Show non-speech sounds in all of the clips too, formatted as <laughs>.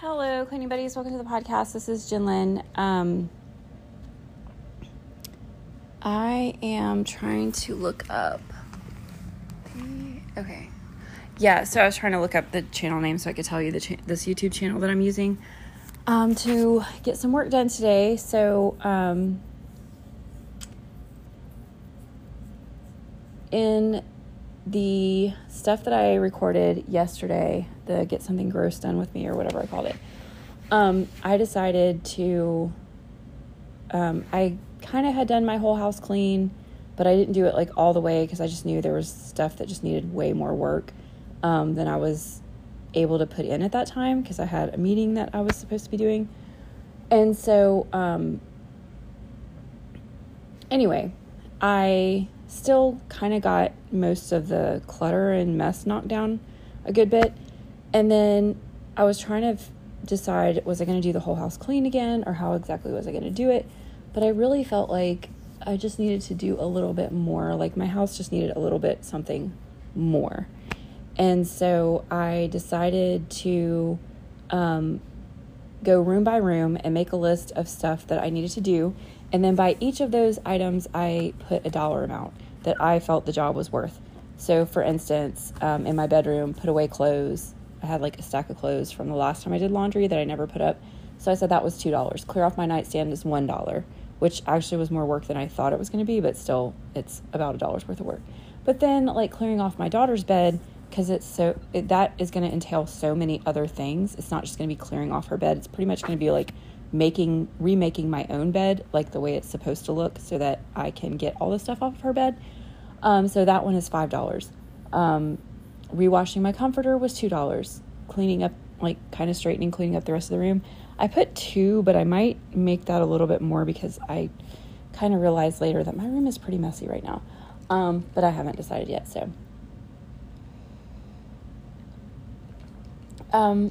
Hello, cleaning buddies. Welcome to the podcast. This is Jinlin. Um, I am trying to look up. Okay, yeah. So I was trying to look up the channel name so I could tell you the cha- this YouTube channel that I'm using um, to get some work done today. So um, in the stuff that I recorded yesterday, the get something gross done with me or whatever I called it, um, I decided to. Um, I kind of had done my whole house clean, but I didn't do it like all the way because I just knew there was stuff that just needed way more work um, than I was able to put in at that time because I had a meeting that I was supposed to be doing. And so, um, anyway, I still kind of got most of the clutter and mess knocked down a good bit. And then I was trying to decide was I going to do the whole house clean again or how exactly was I going to do it. But I really felt like I just needed to do a little bit more. Like my house just needed a little bit something more. And so I decided to um, go room by room and make a list of stuff that I needed to do. And then by each of those items, I put a dollar amount that I felt the job was worth. So, for instance, um, in my bedroom, put away clothes. I had like a stack of clothes from the last time I did laundry that I never put up. So I said that was $2. Clear off my nightstand is $1, which actually was more work than I thought it was going to be, but still, it's about a dollar's worth of work. But then, like clearing off my daughter's bed, because it's so it, that is going to entail so many other things. It's not just going to be clearing off her bed. It's pretty much going to be like making remaking my own bed like the way it's supposed to look, so that I can get all the stuff off of her bed. Um, so that one is five dollars. Um, rewashing my comforter was two dollars. Cleaning up, like kind of straightening, cleaning up the rest of the room. I put two, but I might make that a little bit more because I kind of realized later that my room is pretty messy right now. Um, but I haven't decided yet. So, um,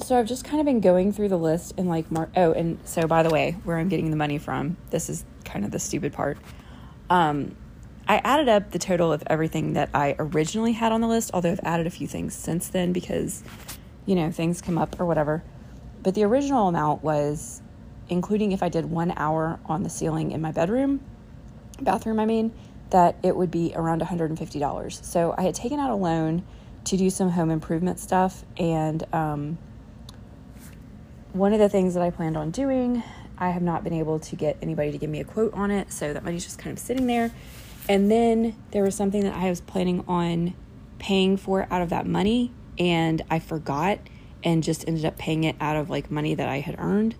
so I've just kind of been going through the list and like oh, and so by the way, where I'm getting the money from, this is kind of the stupid part. Um, I added up the total of everything that I originally had on the list, although I've added a few things since then because, you know, things come up or whatever. But the original amount was, including if I did one hour on the ceiling in my bedroom, bathroom, I mean, that it would be around $150. So I had taken out a loan to do some home improvement stuff. And um, one of the things that I planned on doing, I have not been able to get anybody to give me a quote on it. So that money's just kind of sitting there. And then there was something that I was planning on paying for out of that money, and I forgot and just ended up paying it out of like money that I had earned.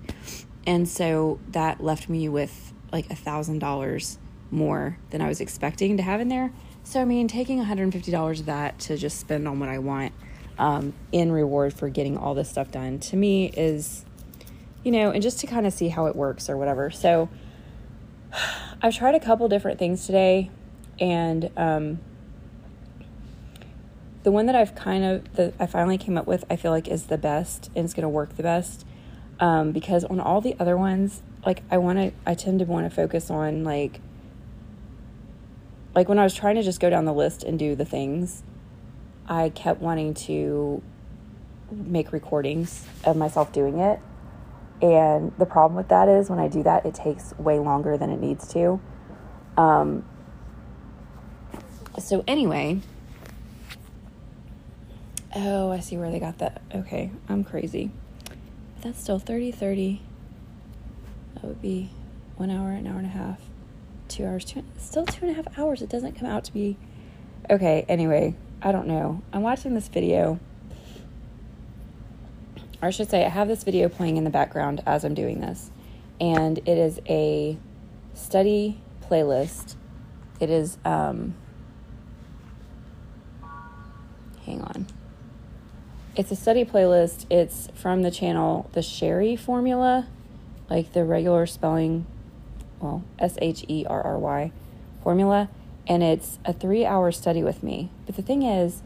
And so that left me with like a thousand dollars more than I was expecting to have in there. So, I mean, taking $150 of that to just spend on what I want um, in reward for getting all this stuff done to me is, you know, and just to kind of see how it works or whatever. So, <sighs> I've tried a couple different things today and um, the one that I've kind of that I finally came up with, I feel like is the best and it's going to work the best um, because on all the other ones, like I want to, I tend to want to focus on like, like when I was trying to just go down the list and do the things, I kept wanting to make recordings of myself doing it. And the problem with that is when I do that, it takes way longer than it needs to. Um, so anyway, oh, I see where they got that. Okay, I'm crazy. But that's still 30 30. That would be one hour, an hour and a half, two hours, two, still two and a half hours. It doesn't come out to be. Okay, anyway, I don't know. I'm watching this video. Or I should say, I have this video playing in the background as I'm doing this. And it is a study playlist. It is, um, It's a study playlist. It's from the channel The Sherry Formula, like the regular spelling, well, S H E R R Y formula. And it's a three hour study with me. But the thing is,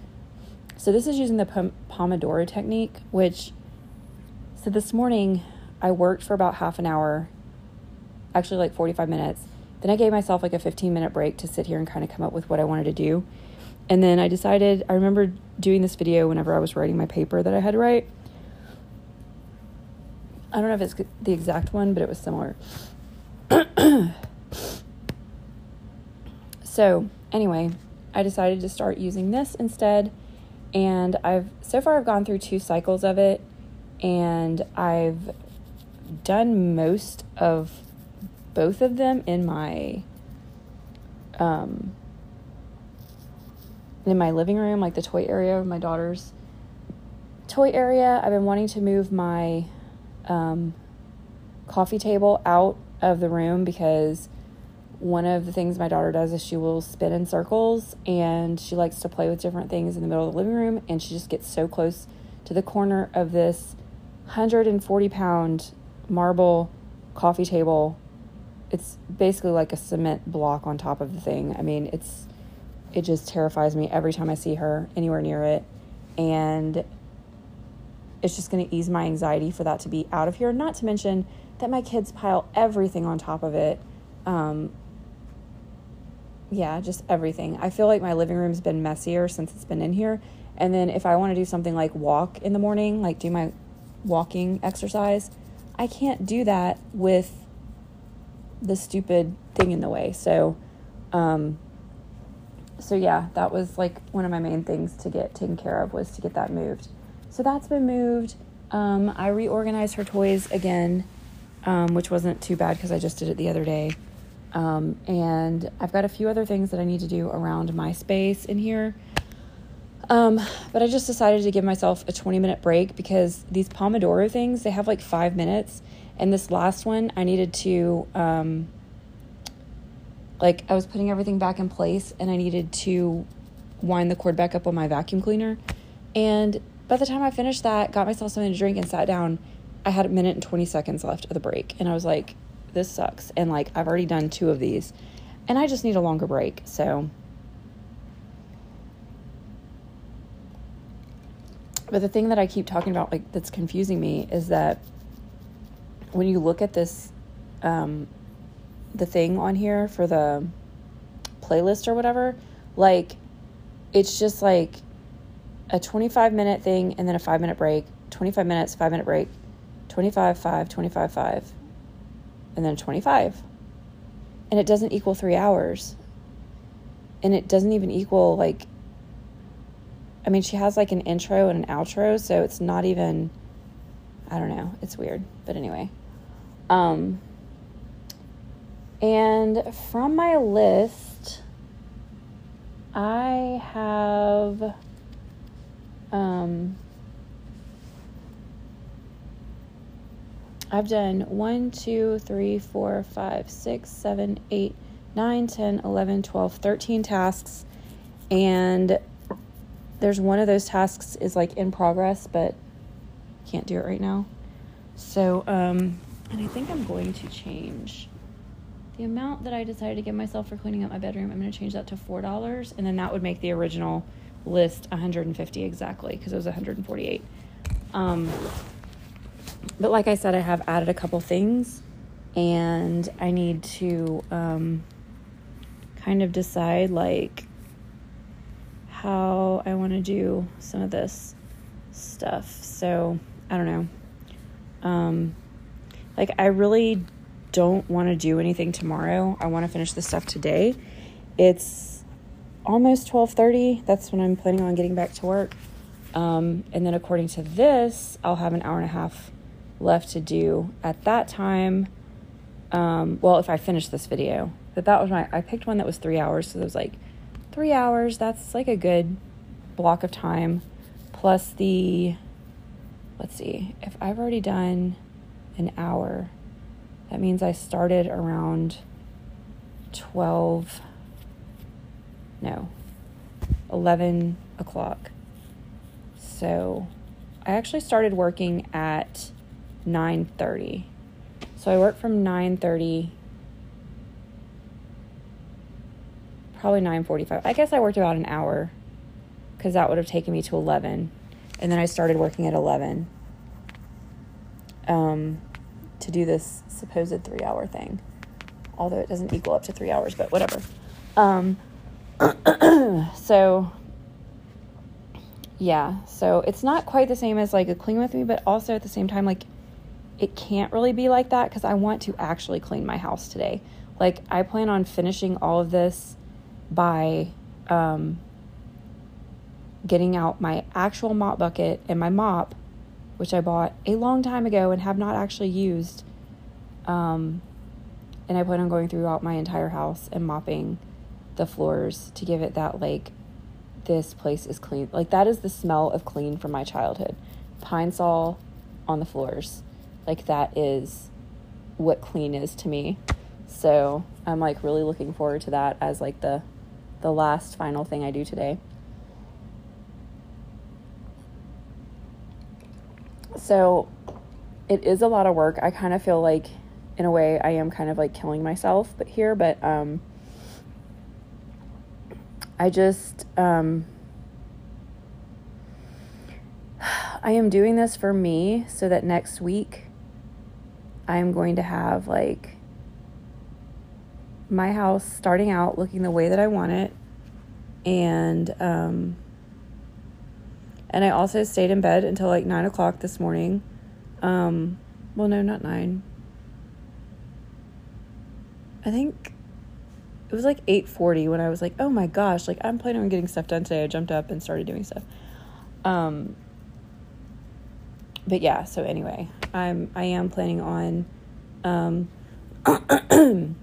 so this is using the Pom- Pomodoro technique, which, so this morning I worked for about half an hour, actually like 45 minutes. Then I gave myself like a 15 minute break to sit here and kind of come up with what I wanted to do. And then I decided, I remember doing this video whenever I was writing my paper that I had to write. I don't know if it's the exact one, but it was similar. <coughs> so, anyway, I decided to start using this instead. And I've so far I've gone through two cycles of it and I've done most of both of them in my um in my living room, like the toy area of my daughter's toy area. I've been wanting to move my um, coffee table out of the room because one of the things my daughter does is she will spin in circles and she likes to play with different things in the middle of the living room and she just gets so close to the corner of this 140 pound marble coffee table it's basically like a cement block on top of the thing i mean it's it just terrifies me every time i see her anywhere near it and it's just going to ease my anxiety for that to be out of here. Not to mention that my kids pile everything on top of it. Um, yeah, just everything. I feel like my living room's been messier since it's been in here. And then if I want to do something like walk in the morning, like do my walking exercise, I can't do that with the stupid thing in the way. So, um, so yeah, that was like one of my main things to get taken care of was to get that moved. So that's been moved. Um, I reorganized her toys again, um, which wasn't too bad because I just did it the other day. Um, and I've got a few other things that I need to do around my space in here. Um, but I just decided to give myself a 20 minute break because these Pomodoro things, they have like five minutes. And this last one, I needed to, um, like, I was putting everything back in place and I needed to wind the cord back up on my vacuum cleaner. And by the time I finished that, got myself something to drink and sat down, I had a minute and 20 seconds left of the break. And I was like, this sucks. And like, I've already done two of these and I just need a longer break. So, but the thing that I keep talking about, like, that's confusing me is that when you look at this, um, the thing on here for the playlist or whatever, like, it's just like a 25 minute thing and then a five minute break, 25 minutes, five minute break, 25, 5, 25, 5, and then 25. And it doesn't equal three hours. And it doesn't even equal, like, I mean, she has like an intro and an outro, so it's not even, I don't know, it's weird. But anyway. Um, and from my list, I have um, I've done 1, 2, 3, 4, 5, 6, 7, 8, 9, 10, 11, 12, 13 tasks. And there's one of those tasks is like in progress, but can't do it right now. So, um, and I think I'm going to change the amount that I decided to give myself for cleaning up my bedroom. I'm going to change that to $4, and then that would make the original list 150 exactly because it was 148. Um, but like I said, I have added a couple things and I need to um, kind of decide like how I want to do some of this stuff. So I don't know. Um, like I really don't want to do anything tomorrow. I want to finish the stuff today. It's almost 12:30. That's when I'm planning on getting back to work. Um, and then according to this, I'll have an hour and a half left to do at that time. Um, well, if I finish this video, but that was my I picked one that was three hours, so it was like three hours. That's like a good block of time. Plus the let's see, if I've already done an hour, that means I started around twelve no, 11 o'clock. So I actually started working at 9:30. So I worked from 9:30 probably 9:45. I guess I worked about an hour cuz that would have taken me to 11 and then I started working at 11 um to do this supposed 3-hour thing. Although it doesn't equal up to 3 hours, but whatever. Um <coughs> so yeah, so it's not quite the same as like a clean with me, but also at the same time, like it can't really be like that because I want to actually clean my house today. Like, I plan on finishing all of this by um, getting out my actual mop bucket and my mop, which I bought a long time ago and have not actually used. Um, and I plan on going throughout my entire house and mopping the floors to give it that, like, this place is clean. Like, that is the smell of clean from my childhood. Pine-Sol on the floors. Like, that is what clean is to me. So I'm like really looking forward to that as like the the last final thing I do today. So it is a lot of work. I kind of feel like in a way I am kind of like killing myself but here, but um I just um <sighs> I am doing this for me so that next week I am going to have like my house starting out looking the way that I want it. And um, and I also stayed in bed until like nine o'clock this morning. Um, well, no, not nine. I think it was like eight forty when I was like, "Oh my gosh!" Like I'm planning on getting stuff done today. I jumped up and started doing stuff. Um, but yeah. So anyway, I'm I am planning on um, <clears throat>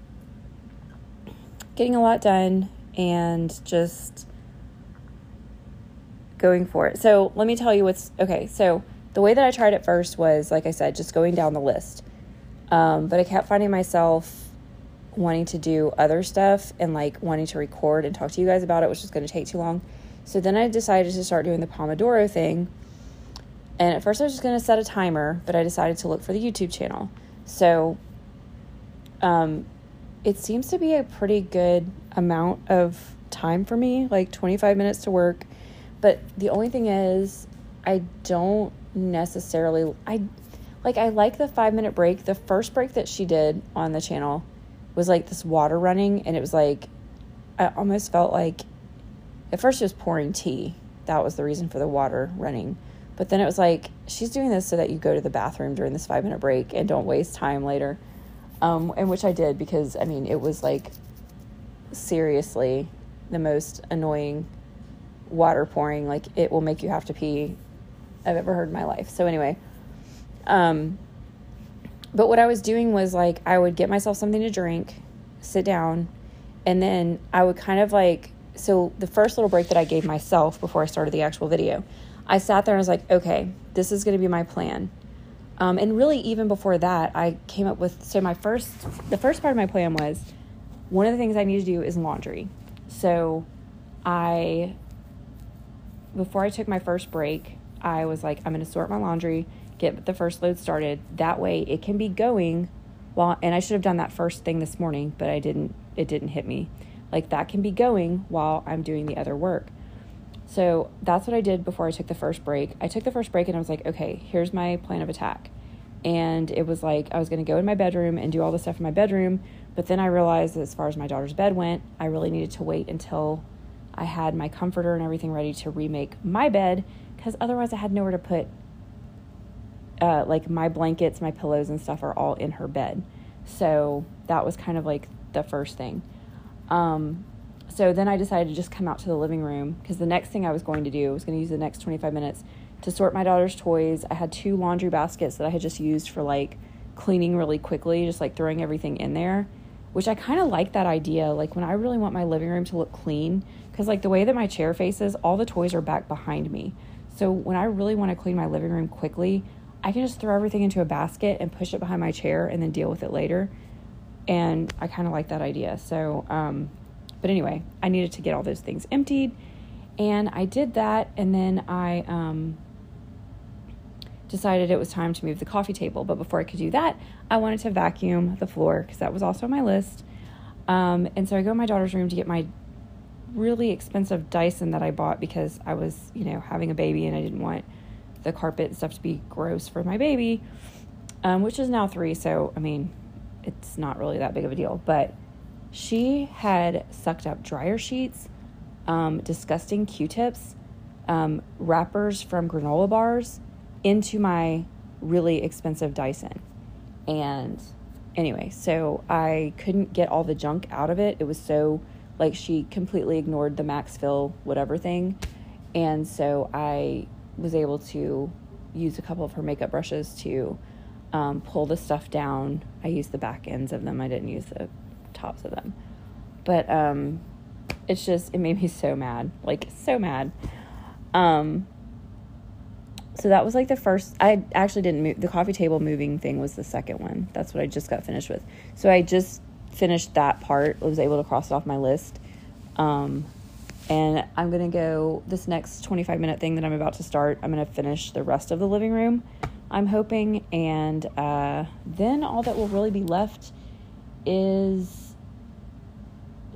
getting a lot done and just going for it. So, let me tell you what's okay. So, the way that I tried it first was, like I said, just going down the list. Um, but I kept finding myself wanting to do other stuff and like wanting to record and talk to you guys about it, which was going to take too long. So then I decided to start doing the Pomodoro thing. And at first I was just going to set a timer, but I decided to look for the YouTube channel. So um, it seems to be a pretty good amount of time for me, like 25 minutes to work. But the only thing is, I don't necessarily I like I like the 5 minute break. The first break that she did on the channel was like this water running and it was like I almost felt like at first she was pouring tea. That was the reason for the water running. But then it was like she's doing this so that you go to the bathroom during this 5 minute break and don't waste time later um, and which I did because I mean it was like seriously the most annoying water pouring. Like it will make you have to pee I've ever heard in my life. So anyway, um, but what I was doing was like I would get myself something to drink, sit down, and then I would kind of like so the first little break that I gave myself before I started the actual video, I sat there and I was like, okay, this is going to be my plan. Um, and really, even before that, I came up with so my first, the first part of my plan was one of the things I need to do is laundry. So I, before I took my first break, I was like, I'm going to sort my laundry, get the first load started. That way it can be going while, and I should have done that first thing this morning, but I didn't, it didn't hit me. Like that can be going while I'm doing the other work. So that's what I did before I took the first break. I took the first break and I was like, okay, here's my plan of attack. And it was like I was going to go in my bedroom and do all the stuff in my bedroom. But then I realized as far as my daughter's bed went, I really needed to wait until I had my comforter and everything ready to remake my bed because otherwise I had nowhere to put uh, like my blankets, my pillows, and stuff are all in her bed. So that was kind of like the first thing. Um, so then I decided to just come out to the living room because the next thing I was going to do was going to use the next 25 minutes to sort my daughter's toys. I had two laundry baskets that I had just used for like cleaning really quickly, just like throwing everything in there, which I kind of like that idea. Like when I really want my living room to look clean, because like the way that my chair faces, all the toys are back behind me. So when I really want to clean my living room quickly, I can just throw everything into a basket and push it behind my chair and then deal with it later. And I kind of like that idea. So, um, but anyway, I needed to get all those things emptied. And I did that. And then I um, decided it was time to move the coffee table. But before I could do that, I wanted to vacuum the floor because that was also on my list. Um, and so I go in my daughter's room to get my really expensive Dyson that I bought because I was, you know, having a baby and I didn't want the carpet and stuff to be gross for my baby, um, which is now three. So, I mean, it's not really that big of a deal. But she had sucked up dryer sheets, um, disgusting Q tips, um, wrappers from granola bars into my really expensive Dyson. And anyway, so I couldn't get all the junk out of it. It was so like she completely ignored the Maxfill whatever thing. And so I was able to use a couple of her makeup brushes to um, pull the stuff down. I used the back ends of them. I didn't use the tops of them. But um, it's just it made me so mad, like so mad. Um, so that was like the first. I actually didn't move. The coffee table moving thing was the second one. That's what I just got finished with. So I just finished that part. Was able to cross it off my list. Um, and I'm gonna go this next 25 minute thing that I'm about to start. I'm gonna finish the rest of the living room. I'm hoping, and uh, then all that will really be left is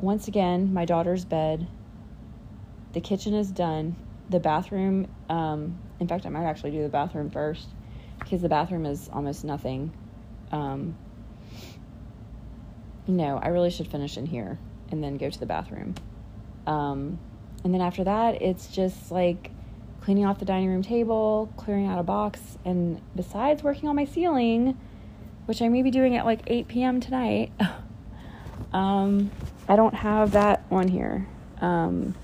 once again my daughter's bed. The kitchen is done. The bathroom, um, in fact, I might actually do the bathroom first because the bathroom is almost nothing. Um, no, I really should finish in here and then go to the bathroom. Um, and then after that, it's just like cleaning off the dining room table, clearing out a box, and besides working on my ceiling, which I may be doing at like 8 p.m. tonight, <laughs> um, I don't have that on here. Um,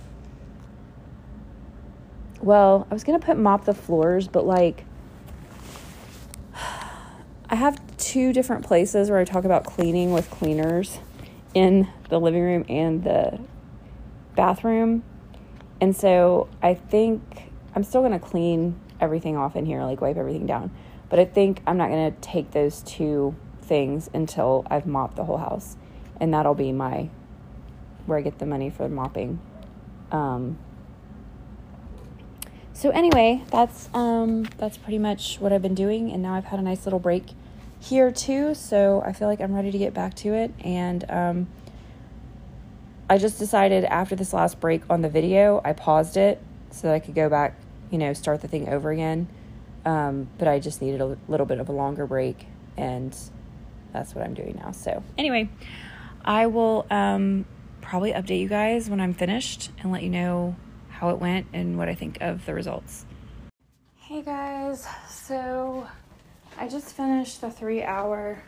well, I was gonna put mop the floors, but like, <sighs> I have two different places where I talk about cleaning with cleaners in the living room and the bathroom. And so I think I'm still going to clean everything off in here, like wipe everything down. But I think I'm not going to take those two things until I've mopped the whole house. And that'll be my where I get the money for mopping. Um, so anyway, that's um, that's pretty much what I've been doing, and now I've had a nice little break here too. So I feel like I'm ready to get back to it, and um, I just decided after this last break on the video, I paused it so that I could go back, you know, start the thing over again. Um, but I just needed a little bit of a longer break, and that's what I'm doing now. So, anyway, I will um, probably update you guys when I'm finished and let you know how it went and what I think of the results. Hey guys, so I just finished the three hour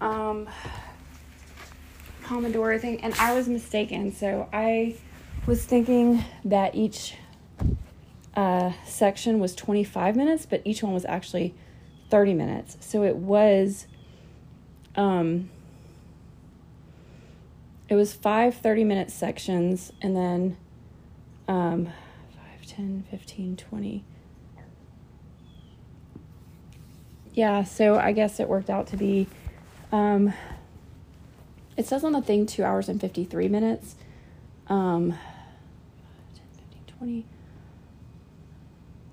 um, Pomodoro thing, and I was mistaken. So I was thinking that each uh, section was 25 minutes, but each one was actually 30 minutes. So it was, um, it was five 30 minute sections, and then um, 5, 10, 15, 20. Yeah, so I guess it worked out to be um, it says on the thing two hours and 53 minutes. Um, 10, 15, 20.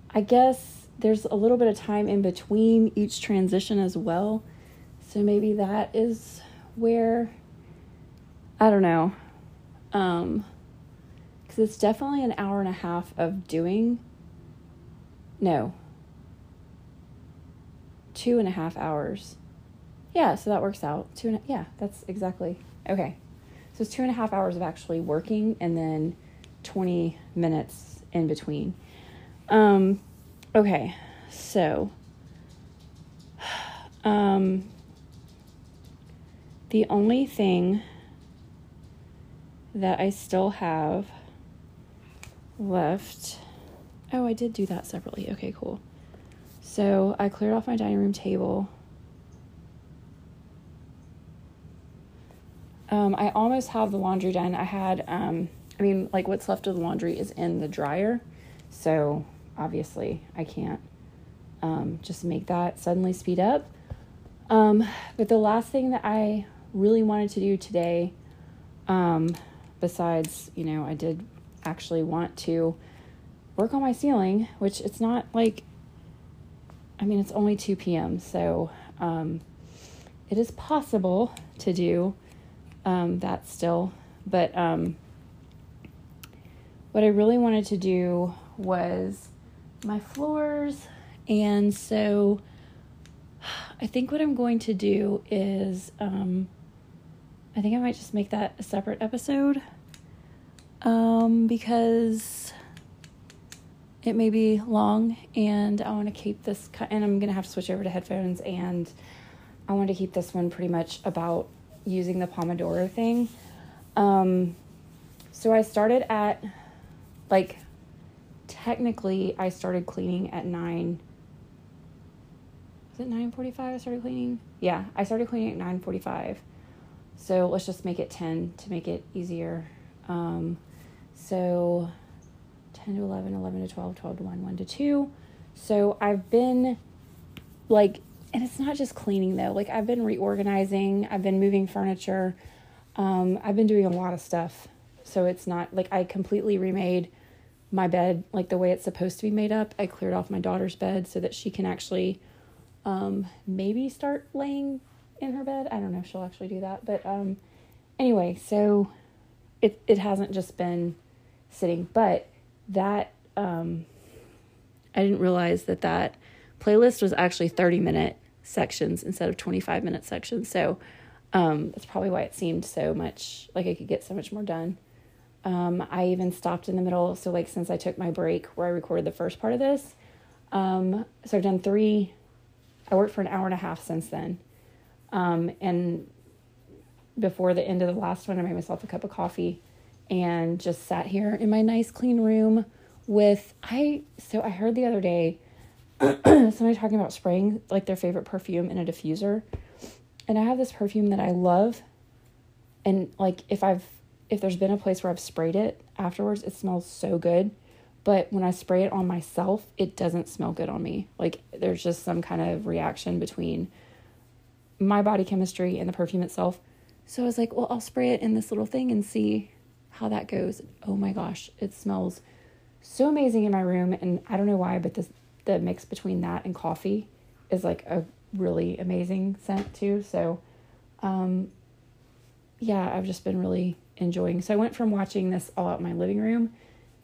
I guess there's a little bit of time in between each transition as well. So maybe that is where, I don't know. Um, because it's definitely an hour and a half of doing. No. Two and a half hours yeah, so that works out. Two and a, yeah, that's exactly okay. So it's two and a half hours of actually working, and then twenty minutes in between. Um, okay, so <sighs> um, the only thing that I still have left. Oh, I did do that separately. Okay, cool. So I cleared off my dining room table. Um, I almost have the laundry done. I had, um, I mean, like what's left of the laundry is in the dryer. So obviously I can't um, just make that suddenly speed up. Um, but the last thing that I really wanted to do today, um, besides, you know, I did actually want to work on my ceiling, which it's not like, I mean, it's only 2 p.m. So um, it is possible to do um, that still. But um, what I really wanted to do was my floors. And so I think what I'm going to do is um, I think I might just make that a separate episode um, because it may be long, and I want to keep this, cut and I'm going to have to switch over to headphones, and I want to keep this one pretty much about using the Pomodoro thing. Um, so I started at, like, technically, I started cleaning at 9 was it 9:45 I started cleaning? Yeah, I started cleaning at 9:45. So let's just make it 10 to make it easier. Um, so 10 to 11, 11 to 12, 12 to 1, 1 to 2. So I've been like, and it's not just cleaning though, like I've been reorganizing, I've been moving furniture, um, I've been doing a lot of stuff. So it's not like I completely remade my bed like the way it's supposed to be made up. I cleared off my daughter's bed so that she can actually um, maybe start laying in her bed. I don't know if she'll actually do that, but um, anyway, so it it hasn't just been sitting, but that um, I didn't realize that that playlist was actually 30 minute sections instead of 25 minute sections. So um, that's probably why it seemed so much like I could get so much more done. Um, I even stopped in the middle. So, like, since I took my break where I recorded the first part of this, um, so I've done three. I worked for an hour and a half since then. Um, and before the end of the last one, I made myself a cup of coffee and just sat here in my nice clean room with I so I heard the other day <clears throat> somebody talking about spraying like their favorite perfume in a diffuser. And I have this perfume that I love and like if I've if there's been a place where I've sprayed it afterwards, it smells so good. But when I spray it on myself, it doesn't smell good on me. Like there's just some kind of reaction between my body chemistry and the perfume itself. So I was like, well, I'll spray it in this little thing and see how that goes. Oh my gosh, it smells so amazing in my room. And I don't know why, but this, the mix between that and coffee is like a really amazing scent too. So, um, yeah, I've just been really enjoying. So I went from watching this all out in my living room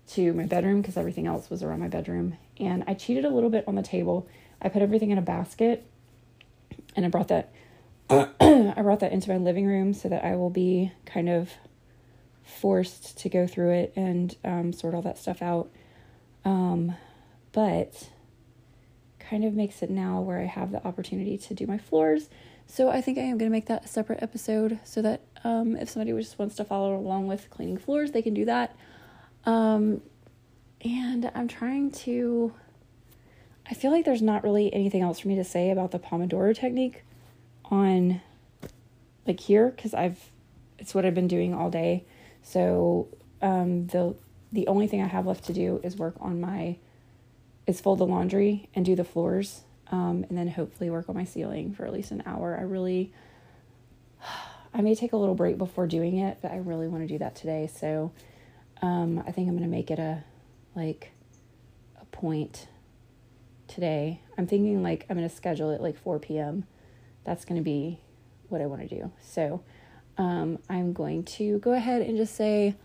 to my bedroom because everything else was around my bedroom. And I cheated a little bit on the table. I put everything in a basket and I brought that <clears throat> I brought that into my living room so that I will be kind of forced to go through it and um, sort all that stuff out. Um, but kind of makes it now where I have the opportunity to do my floors. So I think I am going to make that a separate episode so that um, if somebody just wants to follow along with cleaning floors, they can do that. Um, and I'm trying to. I feel like there's not really anything else for me to say about the Pomodoro technique on like here because I've it's what I've been doing all day. So um, the the only thing I have left to do is work on my is fold the laundry and do the floors, um, and then hopefully work on my ceiling for at least an hour. I really <sighs> I may take a little break before doing it, but I really want to do that today. So um, I think I'm gonna make it a like a point today. I'm thinking like I'm gonna schedule it like 4 p.m that's to be what I want to do. So um, I'm going to go ahead and just say,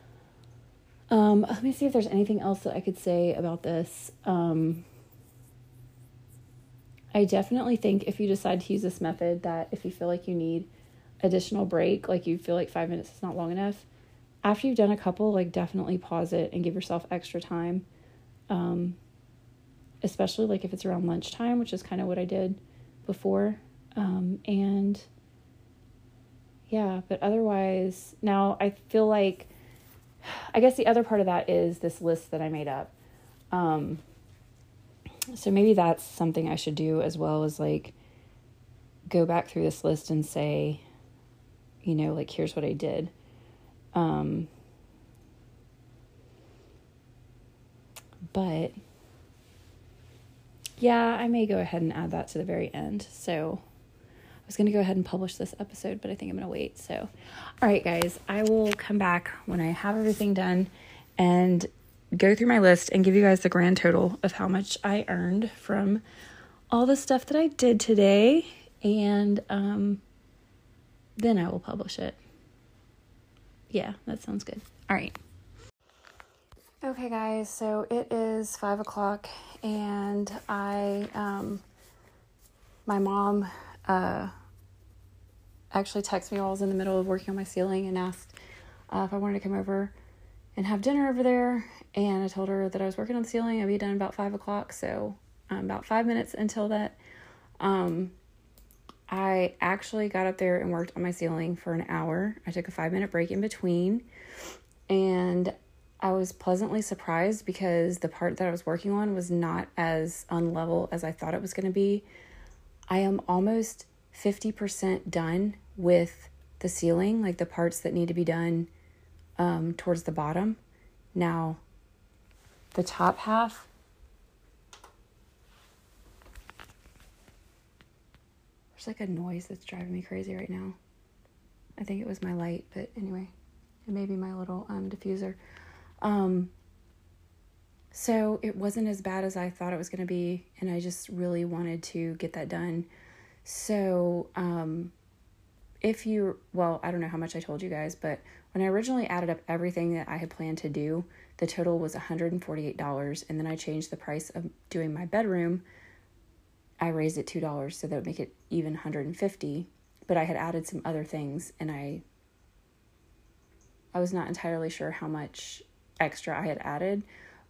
um, let me see if there's anything else that I could say about this. Um, I definitely think if you decide to use this method, that if you feel like you need additional break, like you feel like five minutes is not long enough, after you've done a couple, like definitely pause it and give yourself extra time. Um, especially like if it's around lunchtime, which is kind of what I did before. Um, and yeah, but otherwise, now I feel like, <sighs> I guess the other part of that is this list that I made up. Um, so maybe that's something I should do as well as like go back through this list and say, you know, like here's what I did. Um, but yeah, I may go ahead and add that to the very end. So was going to go ahead and publish this episode, but I think I'm going to wait. So, all right, guys, I will come back when I have everything done and go through my list and give you guys the grand total of how much I earned from all the stuff that I did today. And um, then I will publish it. Yeah, that sounds good. All right. Okay, guys, so it is five o'clock, and I, um, my mom, uh, actually texted me while I was in the middle of working on my ceiling and asked uh, if I wanted to come over and have dinner over there. And I told her that I was working on the ceiling. I'd be done about five o'clock. So um, about five minutes until that. Um, I actually got up there and worked on my ceiling for an hour. I took a five minute break in between. And I was pleasantly surprised because the part that I was working on was not as unlevel as I thought it was going to be. I am almost 50% done with the ceiling, like the parts that need to be done um, towards the bottom. Now, the top half, there's like a noise that's driving me crazy right now. I think it was my light, but anyway, it may be my little um, diffuser. Um, so it wasn't as bad as I thought it was going to be, and I just really wanted to get that done. So, um, if you, well, I don't know how much I told you guys, but when I originally added up everything that I had planned to do, the total was $148. And then I changed the price of doing my bedroom. I raised it $2 so that would make it even 150 but I had added some other things and I I was not entirely sure how much extra I had added,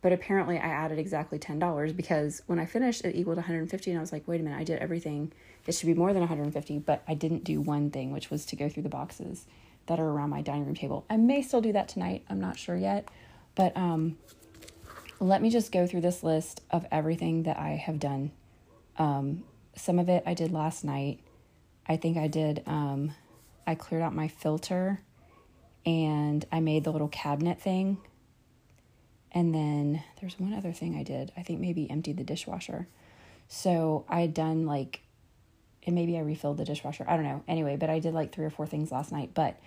but apparently I added exactly $10 because when I finished it equaled 150 and I was like, wait a minute, I did everything. It should be more than 150, but I didn't do one thing, which was to go through the boxes that are around my dining room table. I may still do that tonight. I'm not sure yet, but um let me just go through this list of everything that I have done. Um some of it I did last night. I think I did um I cleared out my filter and I made the little cabinet thing. And then there's one other thing I did. I think maybe emptied the dishwasher. So I had done like, and maybe I refilled the dishwasher. I don't know. Anyway, but I did like three or four things last night. But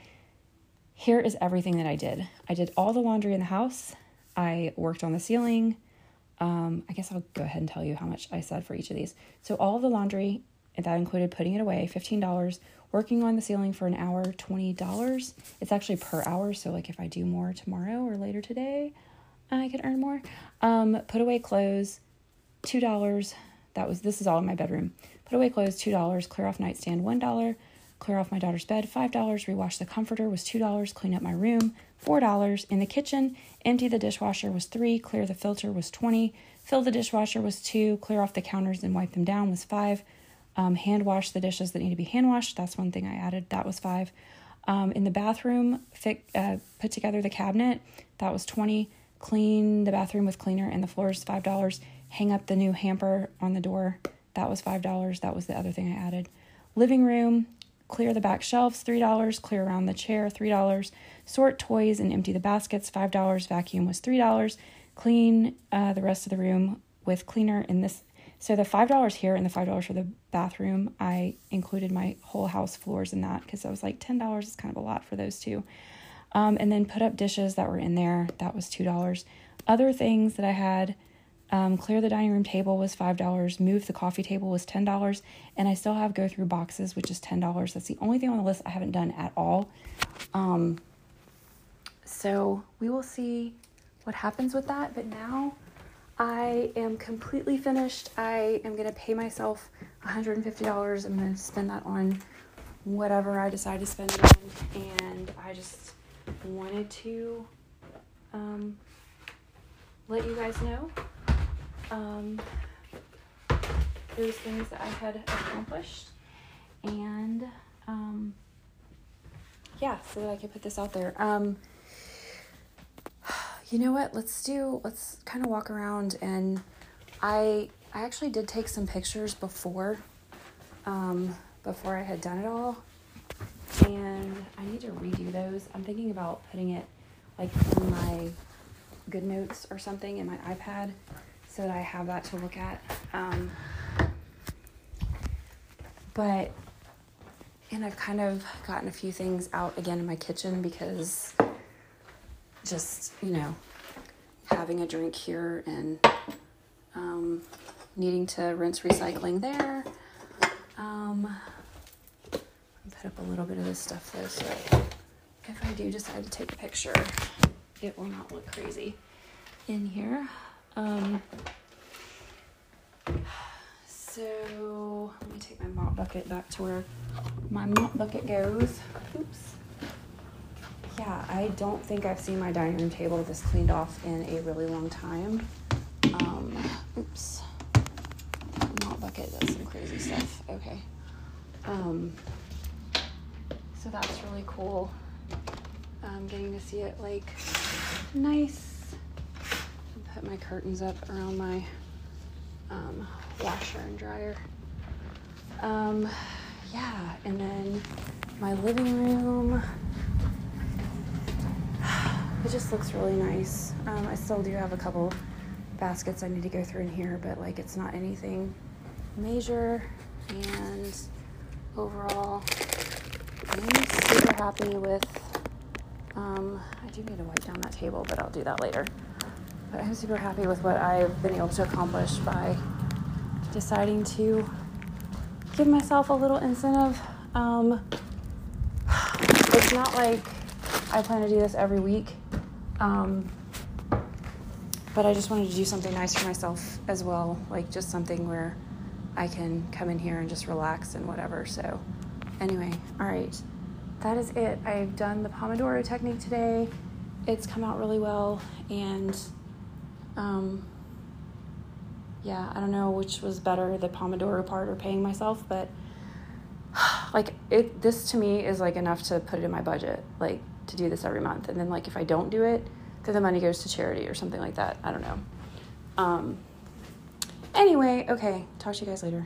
here is everything that I did I did all the laundry in the house, I worked on the ceiling. Um, I guess I'll go ahead and tell you how much I said for each of these. So, all of the laundry, that included putting it away, $15 working on the ceiling for an hour, $20. It's actually per hour, so like if I do more tomorrow or later today, I could earn more. Um, put away clothes, $2. That was this is all in my bedroom. Put away clothes, $2, clear off nightstand, $1, clear off my daughter's bed, $5, rewash the comforter was $2, clean up my room, $4. In the kitchen, empty the dishwasher was 3, clear the filter was 20, fill the dishwasher was 2, clear off the counters and wipe them down was 5. Um, hand wash the dishes that need to be hand washed. That's one thing I added. That was five. Um, in the bathroom, fit, uh, put together the cabinet. That was 20. Clean the bathroom with cleaner and the floors, $5. Hang up the new hamper on the door. That was $5. That was the other thing I added. Living room, clear the back shelves, $3. Clear around the chair, $3. Sort toys and empty the baskets, $5. Vacuum was $3. Clean uh, the rest of the room with cleaner in this so the $5 here and the $5 for the bathroom, I included my whole house floors in that because I was like $10 is kind of a lot for those two. Um, and then put up dishes that were in there. That was $2. Other things that I had um, clear the dining room table was $5. Move the coffee table was $10. And I still have go through boxes, which is $10. That's the only thing on the list I haven't done at all. Um, so we will see what happens with that. But now I am completely finished. I am going to pay myself $150. I'm going to spend that on whatever I decide to spend it on. And I just wanted to um, let you guys know um, those things that I had accomplished. And um, yeah, so that I could put this out there. Um, <sighs> you know what? Let's do, let's kind of walk around and I, I actually did take some pictures before, um, before I had done it all. And I need to redo those. I'm thinking about putting it like in my GoodNotes or something in my iPad so that I have that to look at. Um, but, and I've kind of gotten a few things out again in my kitchen because just, you know, having a drink here and um, needing to rinse recycling there. Um, put up a little bit of this stuff though, so if I do decide to take a picture, it will not look crazy in here. Um, so let me take my mop bucket back to where my mop bucket goes. Oops yeah, I don't think I've seen my dining room table this cleaned off in a really long time. Um, oops. Mop bucket does some crazy stuff. Okay. Um, so that's really cool. Um, getting to see it like nice. Put my curtains up around my um, washer and dryer. Um, yeah, and then my living room. <sighs> It just looks really nice. Um, I still do have a couple baskets I need to go through in here, but like it's not anything major. And overall, I'm super happy with. Um, I do need to wipe down that table, but I'll do that later. But I'm super happy with what I've been able to accomplish by deciding to give myself a little incentive. Um, it's not like I plan to do this every week, um, but I just wanted to do something nice for myself as well, like just something where I can come in here and just relax and whatever. So, anyway, all right, that is it. I've done the Pomodoro technique today. It's come out really well, and um, yeah, I don't know which was better, the Pomodoro part or paying myself, but <sighs> like it this to me is like enough to put it in my budget, like to do this every month. And then like if I don't do it, then the money goes to charity or something like that. I don't know. Um anyway, okay, talk to you guys later.